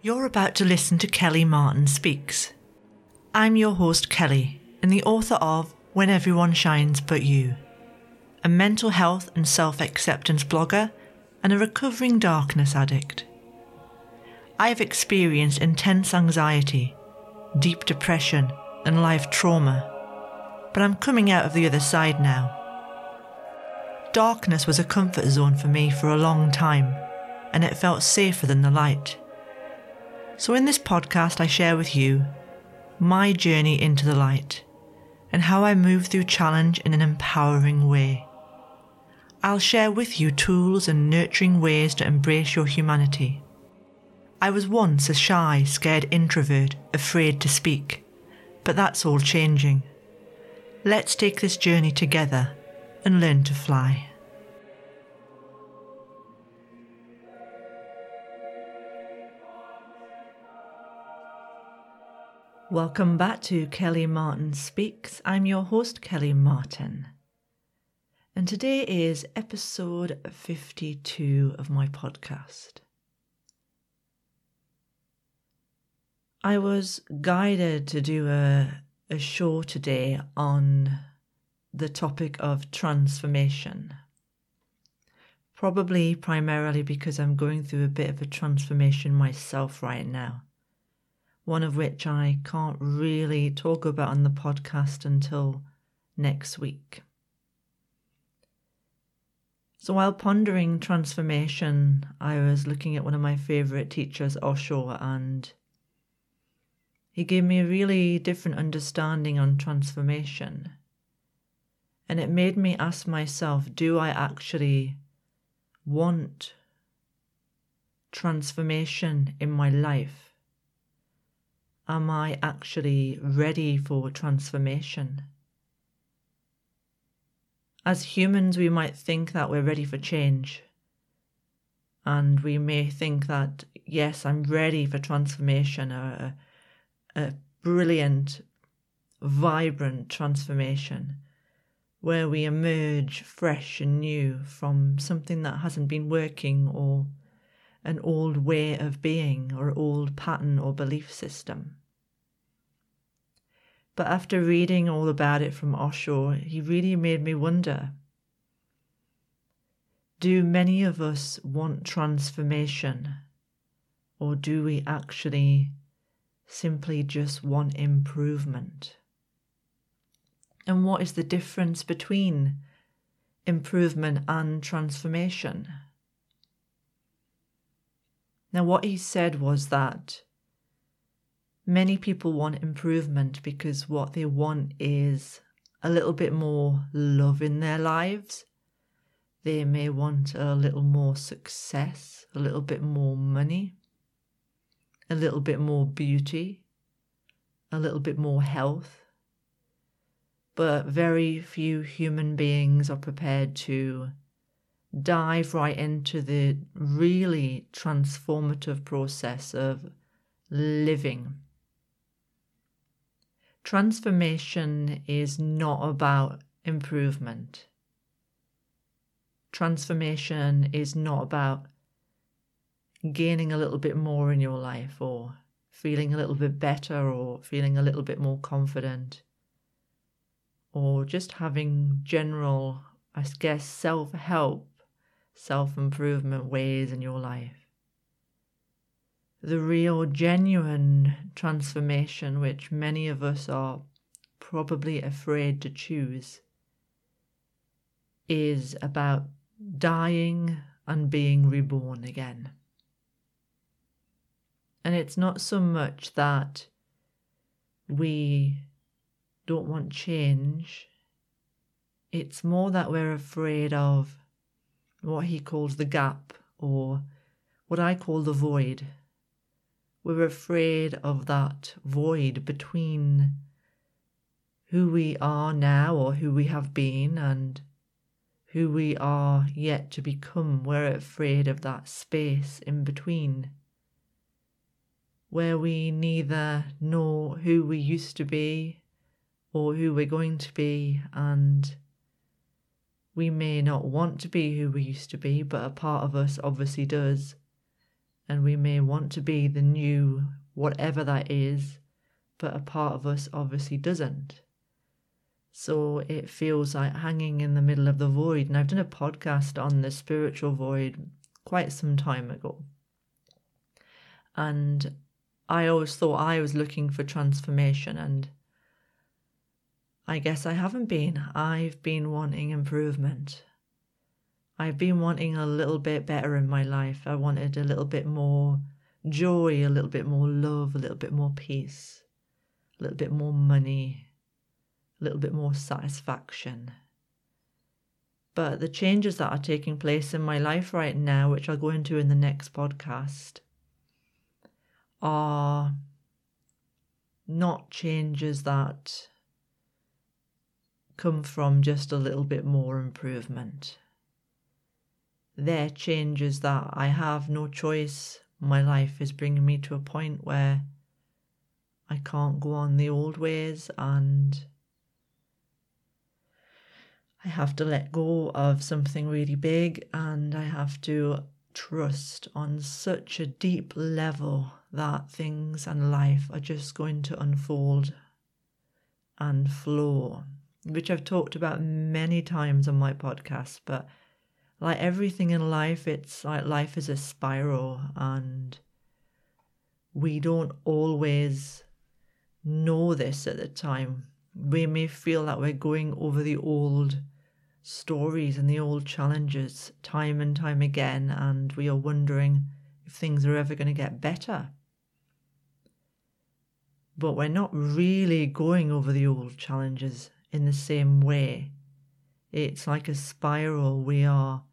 You're about to listen to Kelly Martin Speaks. I'm your host, Kelly, and the author of When Everyone Shines But You, a mental health and self acceptance blogger and a recovering darkness addict. I have experienced intense anxiety, deep depression, and life trauma, but I'm coming out of the other side now. Darkness was a comfort zone for me for a long time, and it felt safer than the light. So, in this podcast, I share with you my journey into the light and how I move through challenge in an empowering way. I'll share with you tools and nurturing ways to embrace your humanity. I was once a shy, scared introvert, afraid to speak, but that's all changing. Let's take this journey together and learn to fly. Welcome back to Kelly Martin Speaks. I'm your host, Kelly Martin. And today is episode 52 of my podcast. I was guided to do a, a show today on the topic of transformation. Probably primarily because I'm going through a bit of a transformation myself right now one of which I can't really talk about on the podcast until next week. So while pondering transformation, I was looking at one of my favourite teachers, Osho, and he gave me a really different understanding on transformation. And it made me ask myself do I actually want transformation in my life? Am I actually ready for transformation? As humans, we might think that we're ready for change. And we may think that, yes, I'm ready for transformation, a, a brilliant, vibrant transformation where we emerge fresh and new from something that hasn't been working or an old way of being or old pattern or belief system. But after reading all about it from Osho, he really made me wonder do many of us want transformation, or do we actually simply just want improvement? And what is the difference between improvement and transformation? Now, what he said was that many people want improvement because what they want is a little bit more love in their lives. They may want a little more success, a little bit more money, a little bit more beauty, a little bit more health. But very few human beings are prepared to dive right into the really transformative process of living Transformation is not about improvement. Transformation is not about gaining a little bit more in your life or feeling a little bit better or feeling a little bit more confident or just having general, I guess, self help, self improvement ways in your life the real, genuine transformation which many of us are probably afraid to choose is about dying and being reborn again. And it's not so much that we don't want change, it's more that we're afraid of what he calls the gap or what I call the void we're afraid of that void between who we are now or who we have been and who we are yet to become. We're afraid of that space in between where we neither know who we used to be or who we're going to be, and we may not want to be who we used to be, but a part of us obviously does and we may want to be the new whatever that is, but a part of us obviously doesn't. So it feels like hanging in the middle of the void. And I've done a podcast on the spiritual void quite some time ago. And I always thought I was looking for transformation, and I guess I haven't been. I've been wanting improvement. I've been wanting a little bit better in my life. I wanted a little bit more joy, a little bit more love, a little bit more peace, a little bit more money, a little bit more satisfaction. But the changes that are taking place in my life right now, which I'll go into in the next podcast, are not changes that come from just a little bit more improvement. They're changes that I have no choice. My life is bringing me to a point where I can't go on the old ways and I have to let go of something really big and I have to trust on such a deep level that things and life are just going to unfold and flow, which I've talked about many times on my podcast. But like everything in life, it's like life is a spiral and we don't always know this at the time we may feel that we're going over the old stories and the old challenges time and time again, and we are wondering if things are ever going to get better. But we're not really going over the old challenges in the same way. It's like a spiral. We are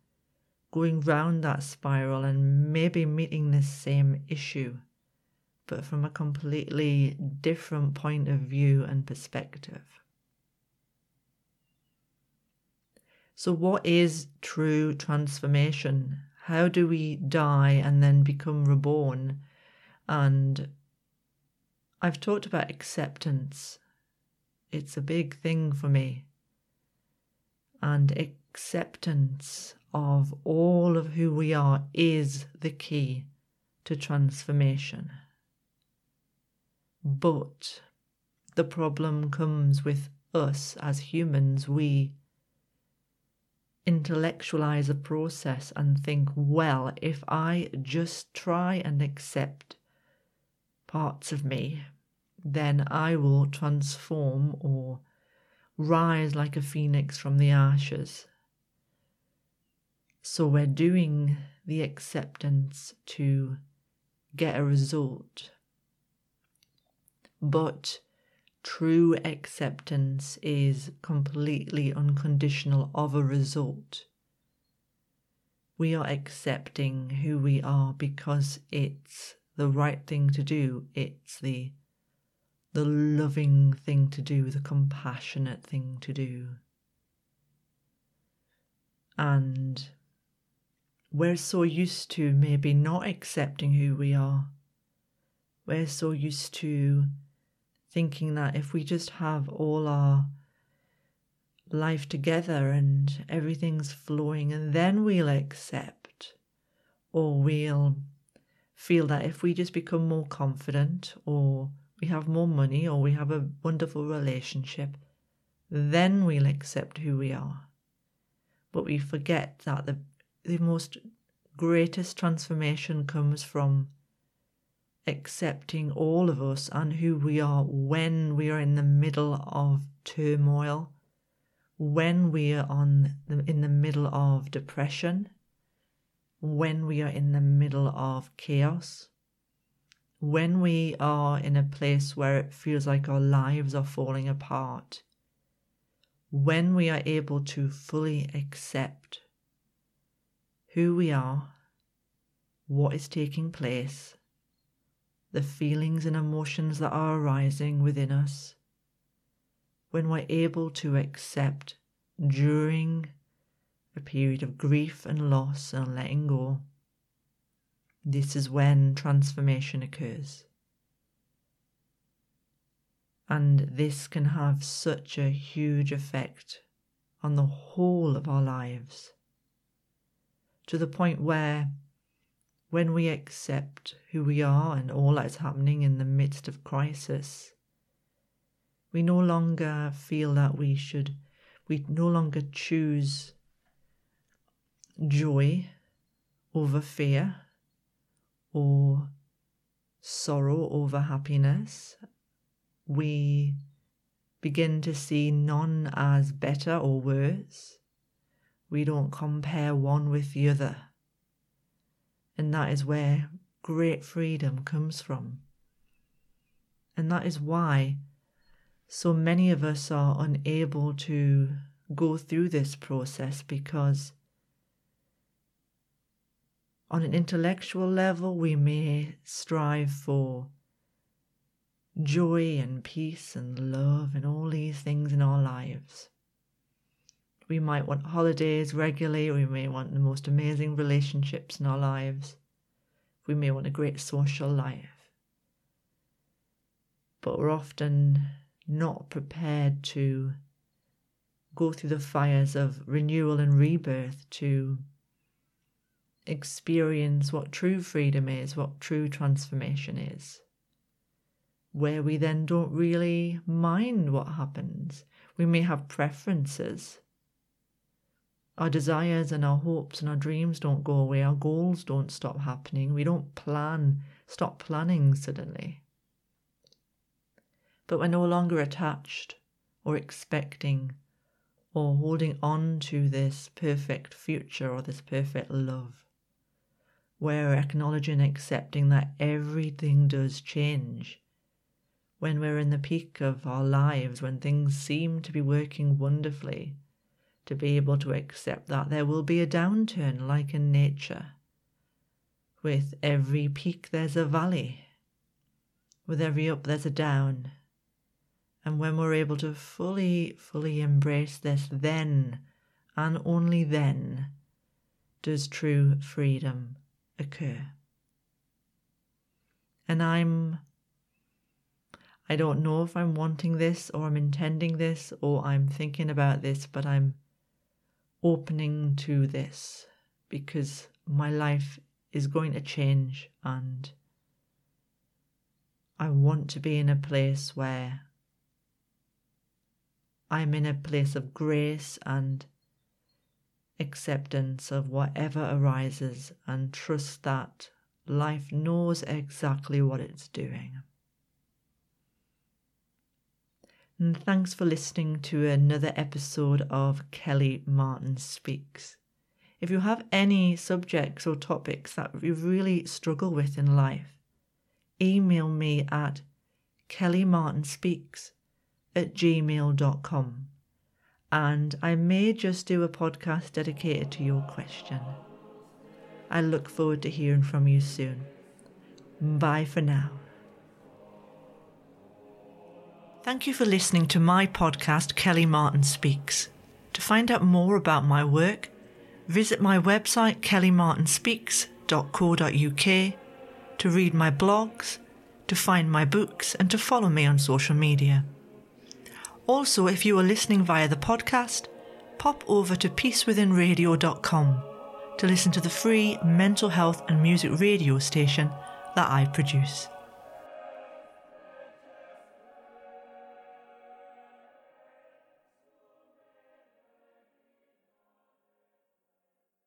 going round that spiral and maybe meeting the same issue but from a completely different point of view and perspective. So, what is true transformation? How do we die and then become reborn? And I've talked about acceptance. It's a big thing for me. And acceptance of all of who we are is the key to transformation. But the problem comes with us as humans. We intellectualize a process and think, well, if I just try and accept parts of me, then I will transform or rise like a phoenix from the ashes. So we're doing the acceptance to get a result. But true acceptance is completely unconditional of a result. We are accepting who we are because it's the right thing to do. It's the the loving thing to do, the compassionate thing to do. And we're so used to maybe not accepting who we are. We're so used to thinking that if we just have all our life together and everything's flowing, and then we'll accept, or we'll feel that if we just become more confident, or we have more money, or we have a wonderful relationship, then we'll accept who we are. But we forget that the, the most greatest transformation comes from accepting all of us and who we are when we are in the middle of turmoil, when we are on the, in the middle of depression, when we are in the middle of chaos, when we are in a place where it feels like our lives are falling apart, when we are able to fully accept who we are, what is taking place, the feelings and emotions that are arising within us, when we're able to accept during a period of grief and loss and letting go, this is when transformation occurs. And this can have such a huge effect on the whole of our lives to the point where when we accept who we are and all that is happening in the midst of crisis, we no longer feel that we should, we no longer choose joy over fear or sorrow over happiness. We begin to see none as better or worse. We don't compare one with the other. And that is where great freedom comes from. And that is why so many of us are unable to go through this process because on an intellectual level, we may strive for joy and peace and love and all these things in our lives. We might want holidays regularly, we may want the most amazing relationships in our lives, we may want a great social life. But we're often not prepared to go through the fires of renewal and rebirth to experience what true freedom is, what true transformation is. Where we then don't really mind what happens. We may have preferences, our desires and our hopes and our dreams don't go away. Our goals don't stop happening. We don't plan, stop planning suddenly. But we're no longer attached or expecting or holding on to this perfect future or this perfect love. We're acknowledging accepting that everything does change. When we're in the peak of our lives, when things seem to be working wonderfully, to be able to accept that there will be a downturn like in nature. With every peak, there's a valley. With every up, there's a down. And when we're able to fully, fully embrace this, then and only then does true freedom occur. And I'm, I don't know if I'm wanting this or I'm intending this or I'm thinking about this, but I'm opening to this because my life is going to change and I want to be in a place where I'm in a place of grace and acceptance of whatever arises and trust that life knows exactly what it's doing. And thanks for listening to another episode of Kelly Martin Speaks. If you have any subjects or topics that you really struggle with in life, email me at kellymartinspeaks at gmail.com and I may just do a podcast dedicated to your question. I look forward to hearing from you soon. Bye for now. Thank you for listening to my podcast, Kelly Martin Speaks. To find out more about my work, visit my website, kellymartinspeaks.co.uk, to read my blogs, to find my books, and to follow me on social media. Also, if you are listening via the podcast, pop over to peacewithinradio.com to listen to the free mental health and music radio station that I produce.